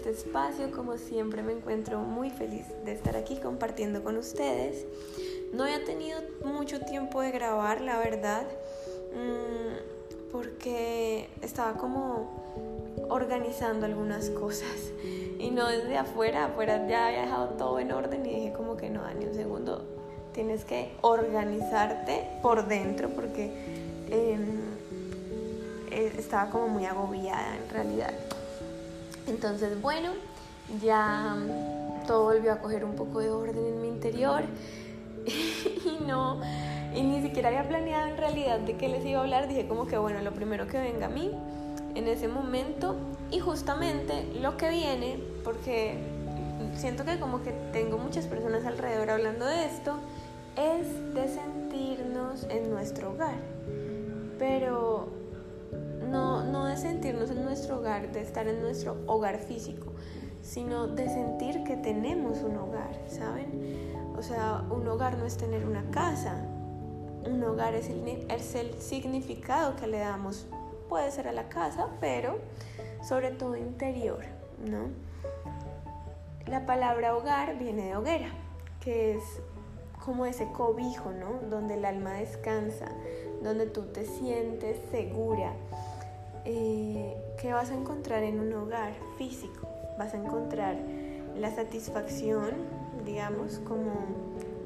este espacio. Como siempre me encuentro muy feliz de estar aquí compartiendo con ustedes. No he tenido mucho tiempo de grabar, la verdad, mm, porque estaba como organizando algunas cosas y no desde afuera, afuera ya había dejado todo en orden y dije como que no, Dani, un segundo, tienes que organizarte por dentro porque em, eh, estaba como muy agobiada en realidad. Entonces, bueno, ya todo volvió a coger un poco de orden en mi interior y no, y ni siquiera había planeado en realidad de qué les iba a hablar. Dije como que bueno, lo primero que venga a mí en ese momento y justamente lo que viene, porque siento que como que tengo muchas personas alrededor hablando de esto, es de sentirnos en nuestro hogar. Pero no, no de sentirnos en nuestro hogar, de estar en nuestro hogar físico, sino de sentir que tenemos un hogar, ¿saben? O sea, un hogar no es tener una casa, un hogar es el, es el significado que le damos, puede ser a la casa, pero sobre todo interior, ¿no? La palabra hogar viene de hoguera, que es como ese cobijo, ¿no? Donde el alma descansa, donde tú te sientes segura. Eh, ¿Qué vas a encontrar en un hogar físico? Vas a encontrar la satisfacción, digamos, como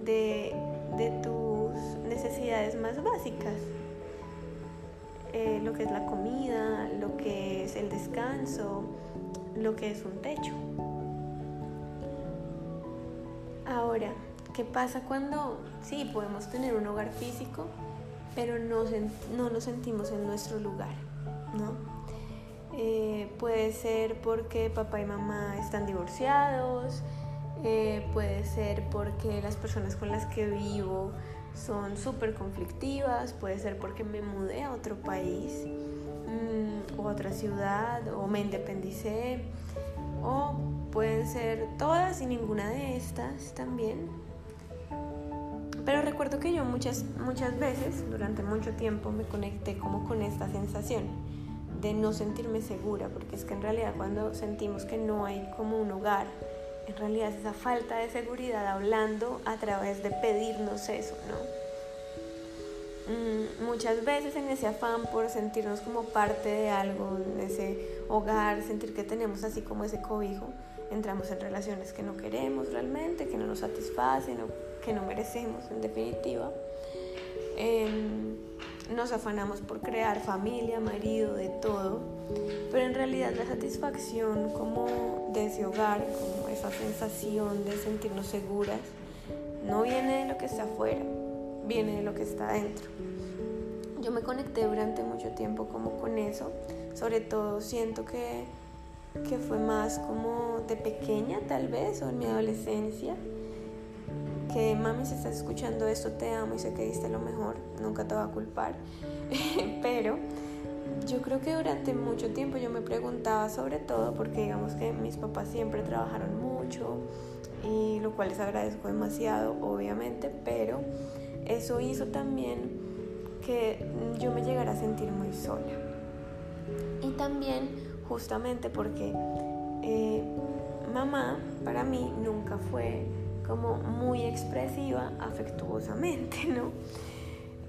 de, de tus necesidades más básicas, eh, lo que es la comida, lo que es el descanso, lo que es un techo. Ahora, ¿qué pasa cuando sí podemos tener un hogar físico, pero no, no nos sentimos en nuestro lugar? ¿No? Eh, puede ser porque papá y mamá están divorciados, eh, puede ser porque las personas con las que vivo son súper conflictivas, puede ser porque me mudé a otro país mm, o otra ciudad o me independicé o pueden ser todas y ninguna de estas también. Pero recuerdo que yo muchas, muchas veces, durante mucho tiempo, me conecté como con esta sensación de no sentirme segura, porque es que en realidad cuando sentimos que no hay como un hogar, en realidad es esa falta de seguridad hablando a través de pedirnos eso, ¿no? Mm, muchas veces en ese afán por sentirnos como parte de algo, en ese hogar, sentir que tenemos así como ese cobijo, entramos en relaciones que no queremos realmente, que no nos satisfacen o que no merecemos en definitiva. Em, nos afanamos por crear familia, marido, de todo, pero en realidad la satisfacción como de ese hogar, como esa sensación de sentirnos seguras, no viene de lo que está afuera, viene de lo que está dentro. Yo me conecté durante mucho tiempo como con eso, sobre todo siento que, que fue más como de pequeña tal vez o en mi adolescencia que mami si estás escuchando esto te amo y sé que diste lo mejor, nunca te va a culpar, pero yo creo que durante mucho tiempo yo me preguntaba sobre todo porque digamos que mis papás siempre trabajaron mucho y lo cual les agradezco demasiado obviamente, pero eso hizo también que yo me llegara a sentir muy sola. Y también justamente porque eh, mamá para mí nunca fue como muy expresiva afectuosamente, ¿no?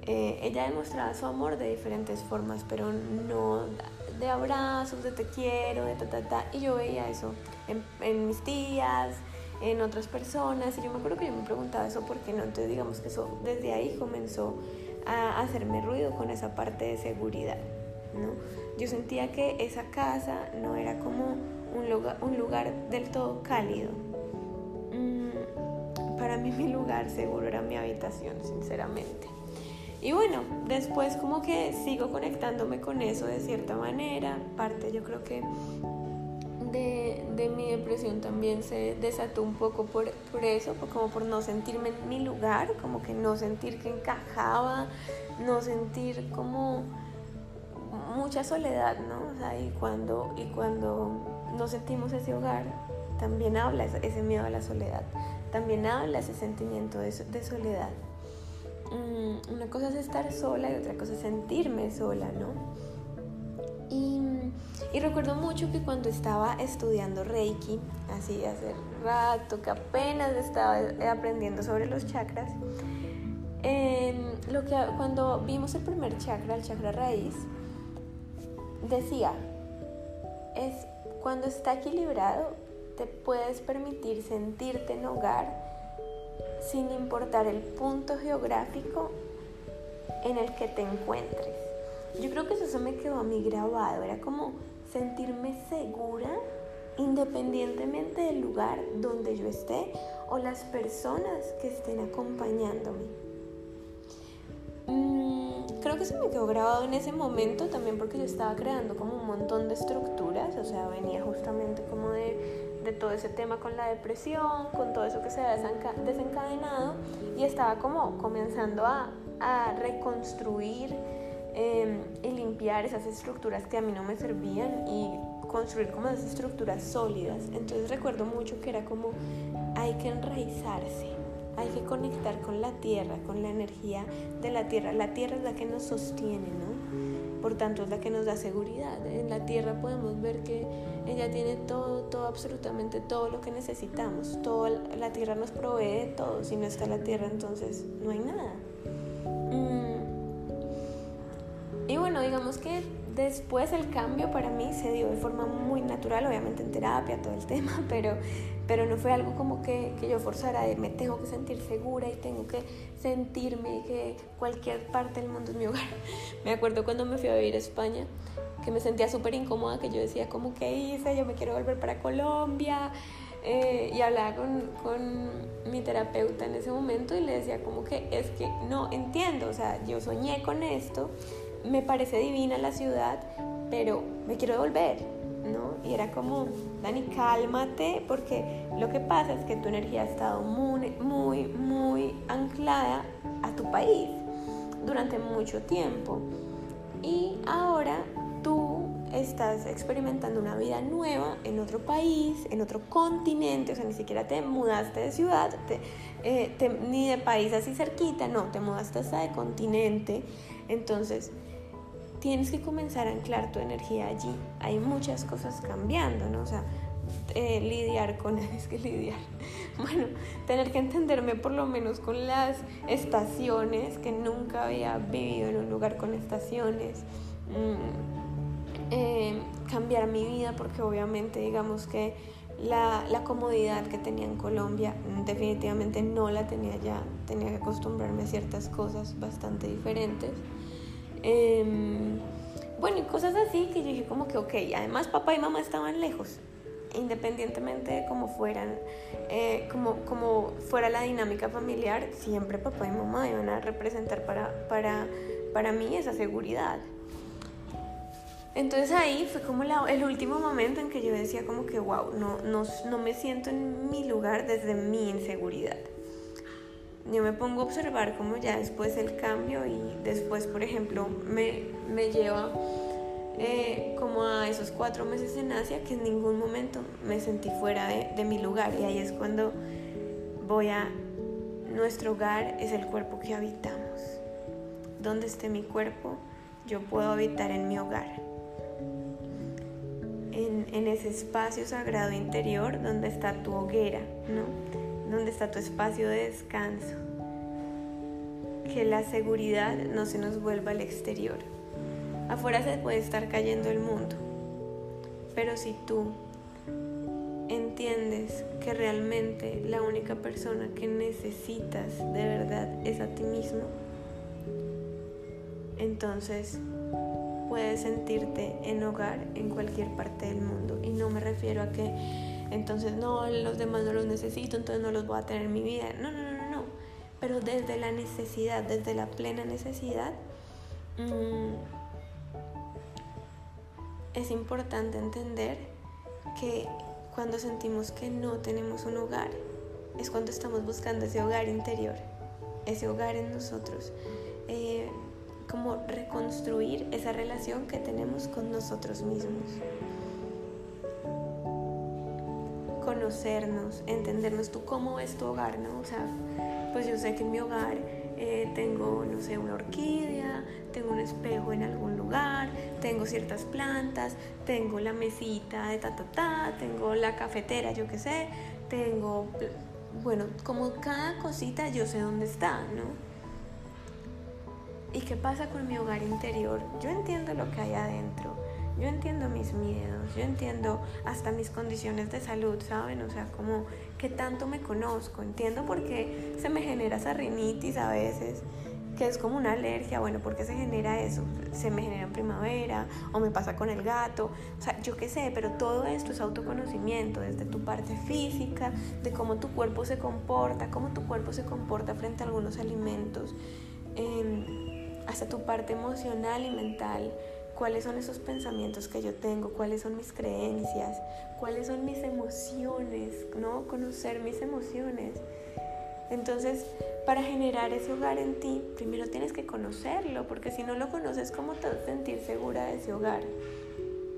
Eh, ella demostraba su amor de diferentes formas, pero no de abrazos, de te quiero, de ta, ta, ta. Y yo veía eso en, mis tías, en otras personas. Y yo me acuerdo que yo me preguntaba eso, ¿por qué no? Entonces digamos que eso desde ahí comenzó a hacerme ruido con esa parte de seguridad, ¿no? Yo sentía que esa casa no era como un lugar, un lugar del todo cálido, para mí mi lugar seguro era mi habitación, sinceramente. Y bueno, después como que sigo conectándome con eso de cierta manera. Parte yo creo que de, de mi depresión también se desató un poco por, por, eso, como por no sentirme en mi lugar, como que no sentir que encajaba, no sentir como mucha soledad, ¿no? O sea, y cuando, y cuando no sentimos ese hogar, también habla ese miedo a la soledad también habla ese sentimiento de, soledad. Mm, una cosa es estar sola y otra cosa es sentirme sola, ¿no? Y recuerdo mucho que cuando estaba estudiando Reiki, así hace rato, que apenas estaba aprendiendo sobre los chakras, lo que, cuando vimos el primer chakra, el chakra raíz, decía, es cuando está equilibrado, te puedes permitir sentirte en hogar sin importar el punto geográfico en el que te encuentres. Yo creo que eso se me quedó a mí grabado, era como sentirme segura independientemente del lugar donde yo esté o las personas que estén acompañándome. Mm, creo que se me quedó grabado en ese momento también porque yo estaba creando como un montón de estructuras, o sea, venía justamente como de, de todo ese tema con la depresión, con todo eso que se había desencadenado y estaba como comenzando a, a reconstruir em, y limpiar esas estructuras que a mí no me servían y construir como esas estructuras sólidas. Entonces recuerdo mucho que era como hay que enraizarse hay que conectar con la tierra, con la energía de la tierra. La tierra es la que nos sostiene, ¿no? Por tanto, es la que nos da seguridad. En la tierra podemos ver que ella tiene todo, todo, absolutamente todo lo que necesitamos. Todo, la tierra nos provee de todo. Si no está la tierra, entonces no hay nada. Mm. Y bueno, digamos que después el cambio para mí se dio de forma muy natural, obviamente en terapia, todo el tema, pero pero no fue algo como que, que, yo forzara de me tengo que sentir segura y tengo que sentirme que cualquier parte del mundo es mi hogar. Me acuerdo cuando me fui a vivir a España que me sentía súper incómoda, que yo decía como que hice, yo me quiero volver para Colombia eh, y hablaba con, con mi terapeuta en ese momento y le decía como que es que no entiendo, o sea, yo soñé con esto, me parece divina la ciudad, pero me quiero volver ¿no? Y era como, Dani, cálmate, porque lo que pasa es que tu energía ha estado muy, muy, muy anclada a tu país durante mucho tiempo. Y ahora tú estás experimentando una vida nueva en otro país, en otro continente, o sea, ni siquiera te mudaste de ciudad, eh, ni de país así cerquita, no, te mudaste hasta de continente. Entonces, tienes que comenzar a anclar tu energía allí. Hay muchas cosas cambiando, ¿no? O sea, eh, lidiar con, es que lidiar, bueno, tener que entenderme por lo menos con las estaciones, que nunca había vivido en un lugar con estaciones, mm, eh, cambiar mi vida, porque obviamente digamos que la, la, comodidad que tenía en Colombia definitivamente no la tenía ya, tenía que acostumbrarme a ciertas cosas bastante diferentes. Em, bueno, y cosas así que yo dije como que, ok, además papá y mamá estaban lejos, independientemente de cómo fueran, eh, como, como fuera la dinámica familiar, siempre papá y mamá iban a representar para, para, para mí esa seguridad. Entonces ahí fue como el último momento en que yo decía como que, wow, no, no, no me siento en mi lugar desde mi inseguridad yo me pongo a observar como ya después el cambio y después, por ejemplo, me, me lleva eh, como a esos cuatro meses en Asia que en ningún momento me sentí fuera de, de mi lugar y ahí es cuando voy a nuestro hogar es el cuerpo que habitamos. Donde esté mi cuerpo, yo puedo habitar en mi hogar. En, en ese espacio sagrado interior donde está tu hoguera, ¿no? Donde está tu espacio de descanso. Que la seguridad no se nos vuelva al exterior. Afuera se puede estar cayendo el mundo, pero si tú entiendes que realmente la única persona que necesitas de verdad es a ti mismo, entonces puedes sentirte en hogar en cualquier parte del mundo. Y no me refiero a que entonces no, los demás no los necesito, entonces no los voy a tener en mi vida. No, no, no, no, Pero desde la necesidad, desde la plena necesidad, mm, es importante entender que cuando sentimos que no tenemos un hogar, es cuando estamos buscando ese hogar interior, ese hogar en nosotros. Eh, como reconstruir esa relación que tenemos con nosotros mismos. Conocernos, entendernos. ¿Tú cómo ves tu hogar, no? O sea, pues yo sé que en mi hogar eh, tengo, no sé, una orquídea, tengo un espejo en algún lugar, tengo ciertas plantas, tengo la mesita de ta ta ta, tengo la cafetera, yo qué sé, tengo, bueno, como cada cosita yo sé dónde está, ¿no? ¿Y qué pasa con mi hogar interior? Yo entiendo lo que hay adentro, yo entiendo mis miedos, yo entiendo hasta mis condiciones de salud, ¿saben? O sea, como que tanto me conozco, entiendo por qué se me genera esa rinitis a veces, que es como una alergia, bueno, ¿por qué se genera eso? Se me genera en primavera o me pasa con el gato, o sea, yo qué sé, pero todo esto es autoconocimiento, desde tu parte física, de cómo tu cuerpo se comporta, cómo tu cuerpo se comporta frente a algunos alimentos. Eh, hasta tu parte emocional y mental, cuáles son esos pensamientos que yo tengo, cuáles son mis creencias, cuáles son mis emociones, ¿no? Conocer mis emociones. Entonces, para generar ese hogar en ti, primero tienes que conocerlo, porque si no lo conoces, ¿cómo te vas a sentir segura de ese hogar?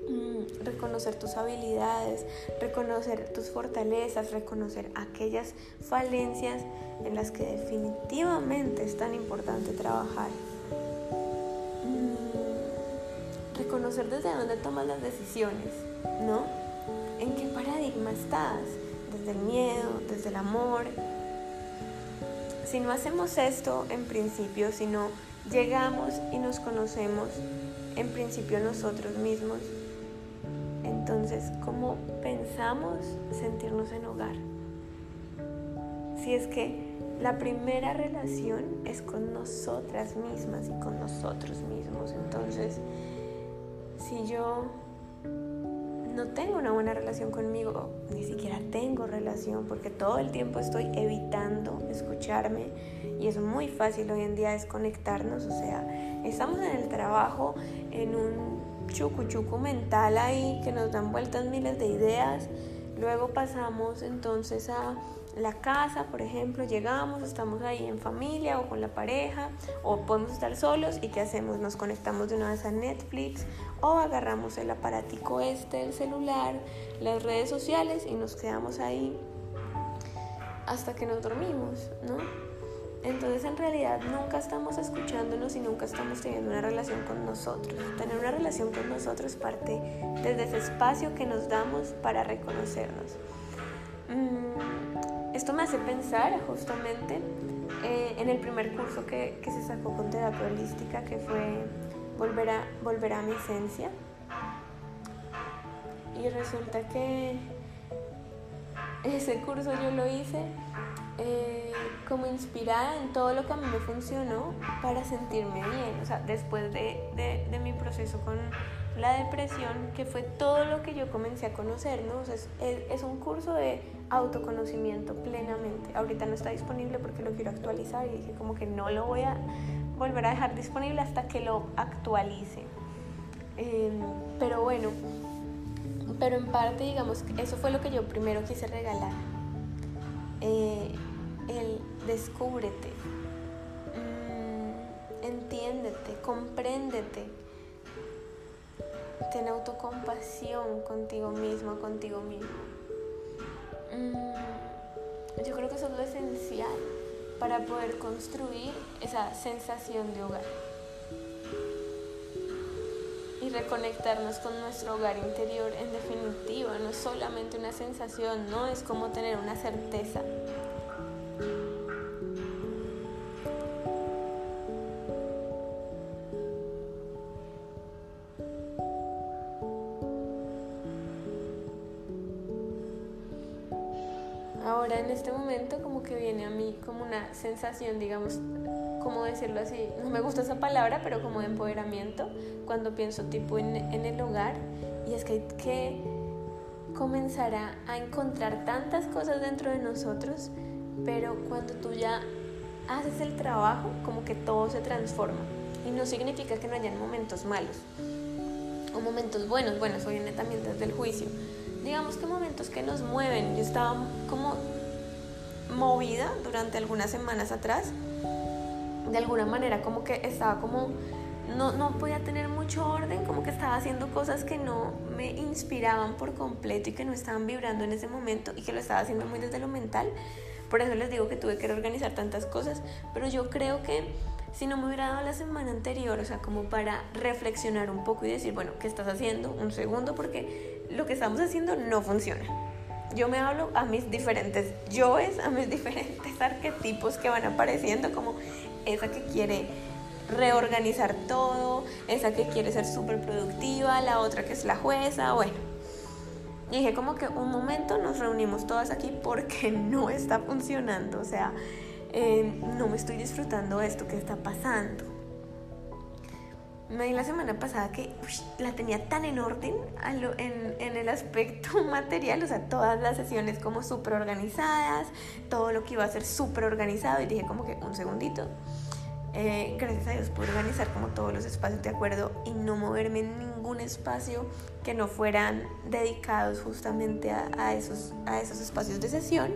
Mm, reconocer tus habilidades, reconocer tus fortalezas, reconocer aquellas falencias en las que definitivamente es tan importante trabajar. Reconocer desde dónde tomas las decisiones, ¿no? ¿En qué paradigma estás? Desde el miedo, desde el amor. Si no hacemos esto en principio, si no llegamos y nos conocemos en principio nosotros mismos, entonces, ¿cómo pensamos sentirnos en hogar? Si es que la primera relación es con nosotras mismas y con nosotros mismos, entonces si yo no tengo una buena relación conmigo, ni siquiera tengo relación, porque todo el tiempo estoy evitando escucharme y es muy fácil hoy en día desconectarnos, o sea, estamos en el trabajo, en un chucu mental ahí que nos dan vueltas miles de ideas, luego pasamos entonces a la casa, por ejemplo, llegamos, estamos ahí en familia o con la pareja, o podemos estar solos y ¿qué hacemos? Nos conectamos de una vez a Netflix o agarramos el aparatico este del celular, las redes sociales y nos quedamos ahí hasta que nos dormimos, ¿no? Entonces en realidad nunca estamos escuchándonos y nunca estamos teniendo una relación con nosotros. Tener una relación con nosotros parte desde ese espacio que nos damos para reconocernos. Mm, me hace pensar justamente eh, en el primer curso que, que se sacó con terapia holística, que fue volver a, volver a mi esencia. Y resulta que ese curso yo lo hice eh, como inspirada en todo lo que a mí me funcionó para sentirme bien. O sea, después de, de, mi proceso con la depresión, que fue todo lo que yo comencé a conocer, ¿no? es, es, un curso de autoconocimiento plenamente. Ahorita no está disponible porque lo quiero actualizar y dije como que no lo voy a volver a dejar disponible hasta que lo actualice. Em, pero bueno, pero en parte digamos eso fue lo que yo primero quise regalar. Eh, el descúbrete, mm, entiéndete, compréndete, ten autocompasión contigo mismo, contigo mismo. Mm, yo creo que eso es lo esencial para poder construir esa sensación de hogar y reconectarnos con nuestro hogar interior en definitiva, no es solamente una sensación, no es como tener una certeza. Sensación, digamos, ¿cómo decirlo así? No me gusta esa palabra, pero como de empoderamiento cuando pienso tipo en, en el hogar. Y es que hay que comenzar a, encontrar tantas cosas dentro de nosotros, pero cuando tú ya haces el trabajo, como que todo se transforma. Y no significa que no hayan momentos malos o momentos buenos. Bueno, eso viene también desde el juicio. Digamos que momentos que nos mueven. Yo estaba como movida durante algunas semanas atrás. De alguna manera como que estaba como, no, no podía tener mucho orden, como que estaba haciendo cosas que no me inspiraban por completo y que no estaban vibrando en ese momento y que lo estaba haciendo muy desde lo mental. Por eso les digo que tuve que reorganizar tantas cosas, pero yo creo que si no me hubiera dado la semana anterior, o sea, como para reflexionar un poco y decir, bueno, ¿qué estás haciendo? Un segundo, porque lo que estamos haciendo no funciona. Yo me hablo a mis diferentes yoes, a mis diferentes arquetipos que van apareciendo, como esa que quiere reorganizar todo, esa que quiere ser súper productiva, la otra que es la jueza, bueno. dije como que un momento nos reunimos todas aquí porque no está funcionando, o sea, eh, no me estoy disfrutando esto que está pasando. Me di la semana pasada que la tenía tan en orden en, en, el aspecto material, o sea, todas las sesiones como súper organizadas, todo lo que iba a ser súper organizado y dije como que un segundito. Eh, gracias a Dios pude organizar como todos los espacios de acuerdo y no moverme en ningún espacio que no fueran dedicados justamente a, esos, a esos espacios de sesión.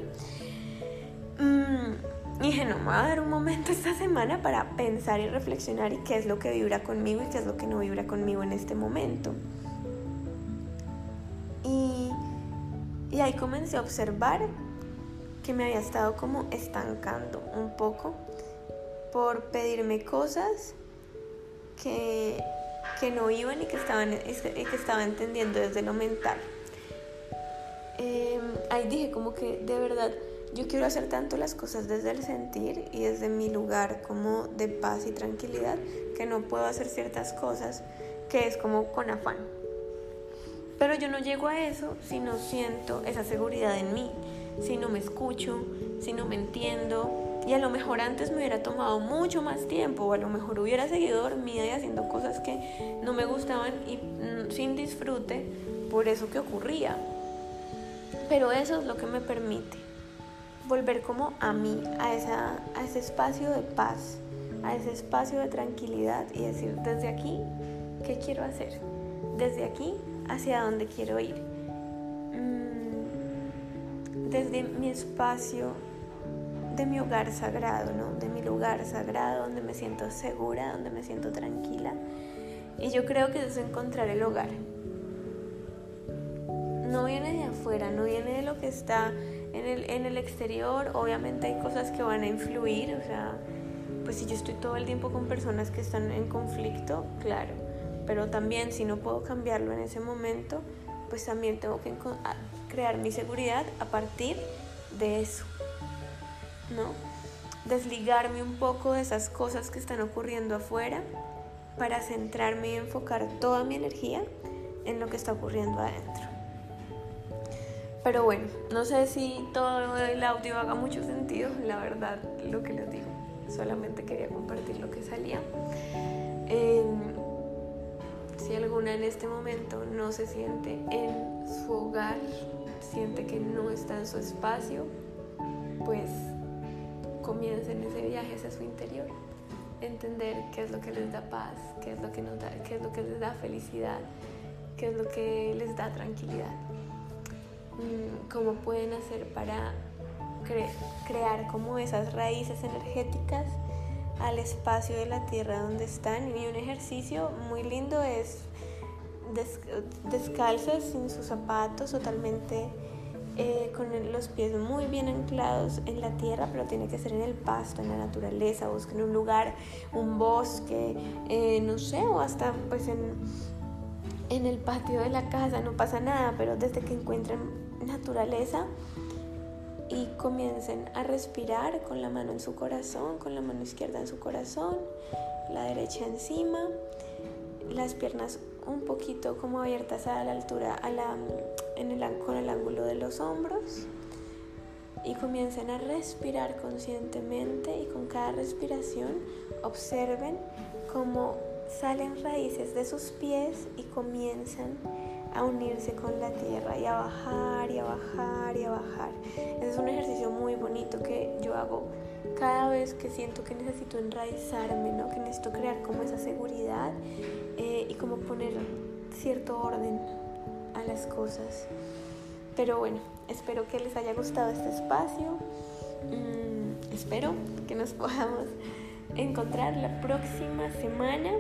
Mm, y dije, no, me voy a dar un momento esta semana para pensar y reflexionar y qué es lo que vibra conmigo y qué es lo que no vibra conmigo en este momento. Y, y ahí comencé a observar que me había estado como estancando un poco por pedirme cosas que, que no iban y que, estaban, que estaba entendiendo desde lo mental. Em, ahí dije como que de verdad yo quiero hacer tanto las cosas desde el sentir y desde mi lugar como de paz y tranquilidad que no puedo hacer ciertas cosas que es como con afán. Pero yo no llego a eso si no siento esa seguridad en mí, si no me escucho, si no me entiendo. Y a lo mejor antes me hubiera tomado mucho más tiempo o a lo mejor hubiera seguido dormida y haciendo cosas que no me gustaban y mm, sin disfrute por eso que ocurría. Pero eso es lo que me permite volver como a mí, a, esa, a ese espacio de paz, a ese espacio de tranquilidad y decir, desde aquí, ¿qué quiero hacer? Desde aquí, ¿hacia dónde quiero ir? Mm, desde mi espacio de mi hogar sagrado, ¿no? De mi lugar sagrado, donde me siento segura, donde me siento tranquila. Y yo creo que es encontrar el hogar. No viene de afuera, no viene de lo que está en el, exterior obviamente hay cosas que van a influir, o sea, pues si yo estoy todo el tiempo con personas que están en conflicto, claro, pero también si no puedo cambiarlo en ese momento, pues también tengo que crear mi seguridad a partir de eso. Desligarme un poco de esas cosas que están ocurriendo afuera para centrarme y enfocar toda mi energía en lo que está ocurriendo adentro. Pero bueno, no sé si todo el audio haga mucho sentido, la verdad, lo que les digo. Solamente quería compartir lo que salía. Si alguna en este momento no se siente en su hogar, siente que no está en su espacio, pues comiencen ese viaje hacia su interior. Entender qué es lo que les da paz, qué es lo que les da felicidad, qué es lo que les da tranquilidad. Mm, cómo pueden hacer para crear como esas raíces energéticas al espacio de la tierra donde están. Y un ejercicio muy lindo es descalzos, sin sus zapatos, totalmente eh, con los pies muy bien anclados en la tierra, pero tiene que ser en el pasto, en la naturaleza. Busquen un lugar, un bosque, eh, no sé, o hasta pues en en el patio de la casa, no pasa nada, pero desde que encuentren naturaleza y comiencen a respirar con la mano en su corazón, con la mano izquierda en su corazón, la derecha encima, las piernas un poquito como abiertas a la altura, a la, con el ángulo de los hombros y comiencen a respirar conscientemente y con cada respiración observen cómo salen raíces de sus pies y comienzan a unirse con la tierra y a bajar y a bajar y a bajar. Ese es un ejercicio muy bonito que yo hago cada vez que siento que necesito enraizarme, ¿no? que necesito crear como esa seguridad eh, y como poner cierto orden a las cosas. Pero bueno, espero que les haya gustado este espacio. Mm, espero que nos podamos encontrar la próxima semana.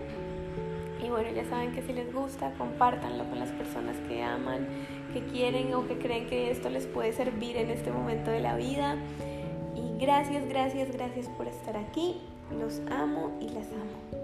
Y bueno, ya saben que si les gusta, compártanlo con las personas que aman, que quieren o que creen que esto les puede servir en este momento de la vida. Gracias, gracias, gracias por estar aquí. Los amo y las amo.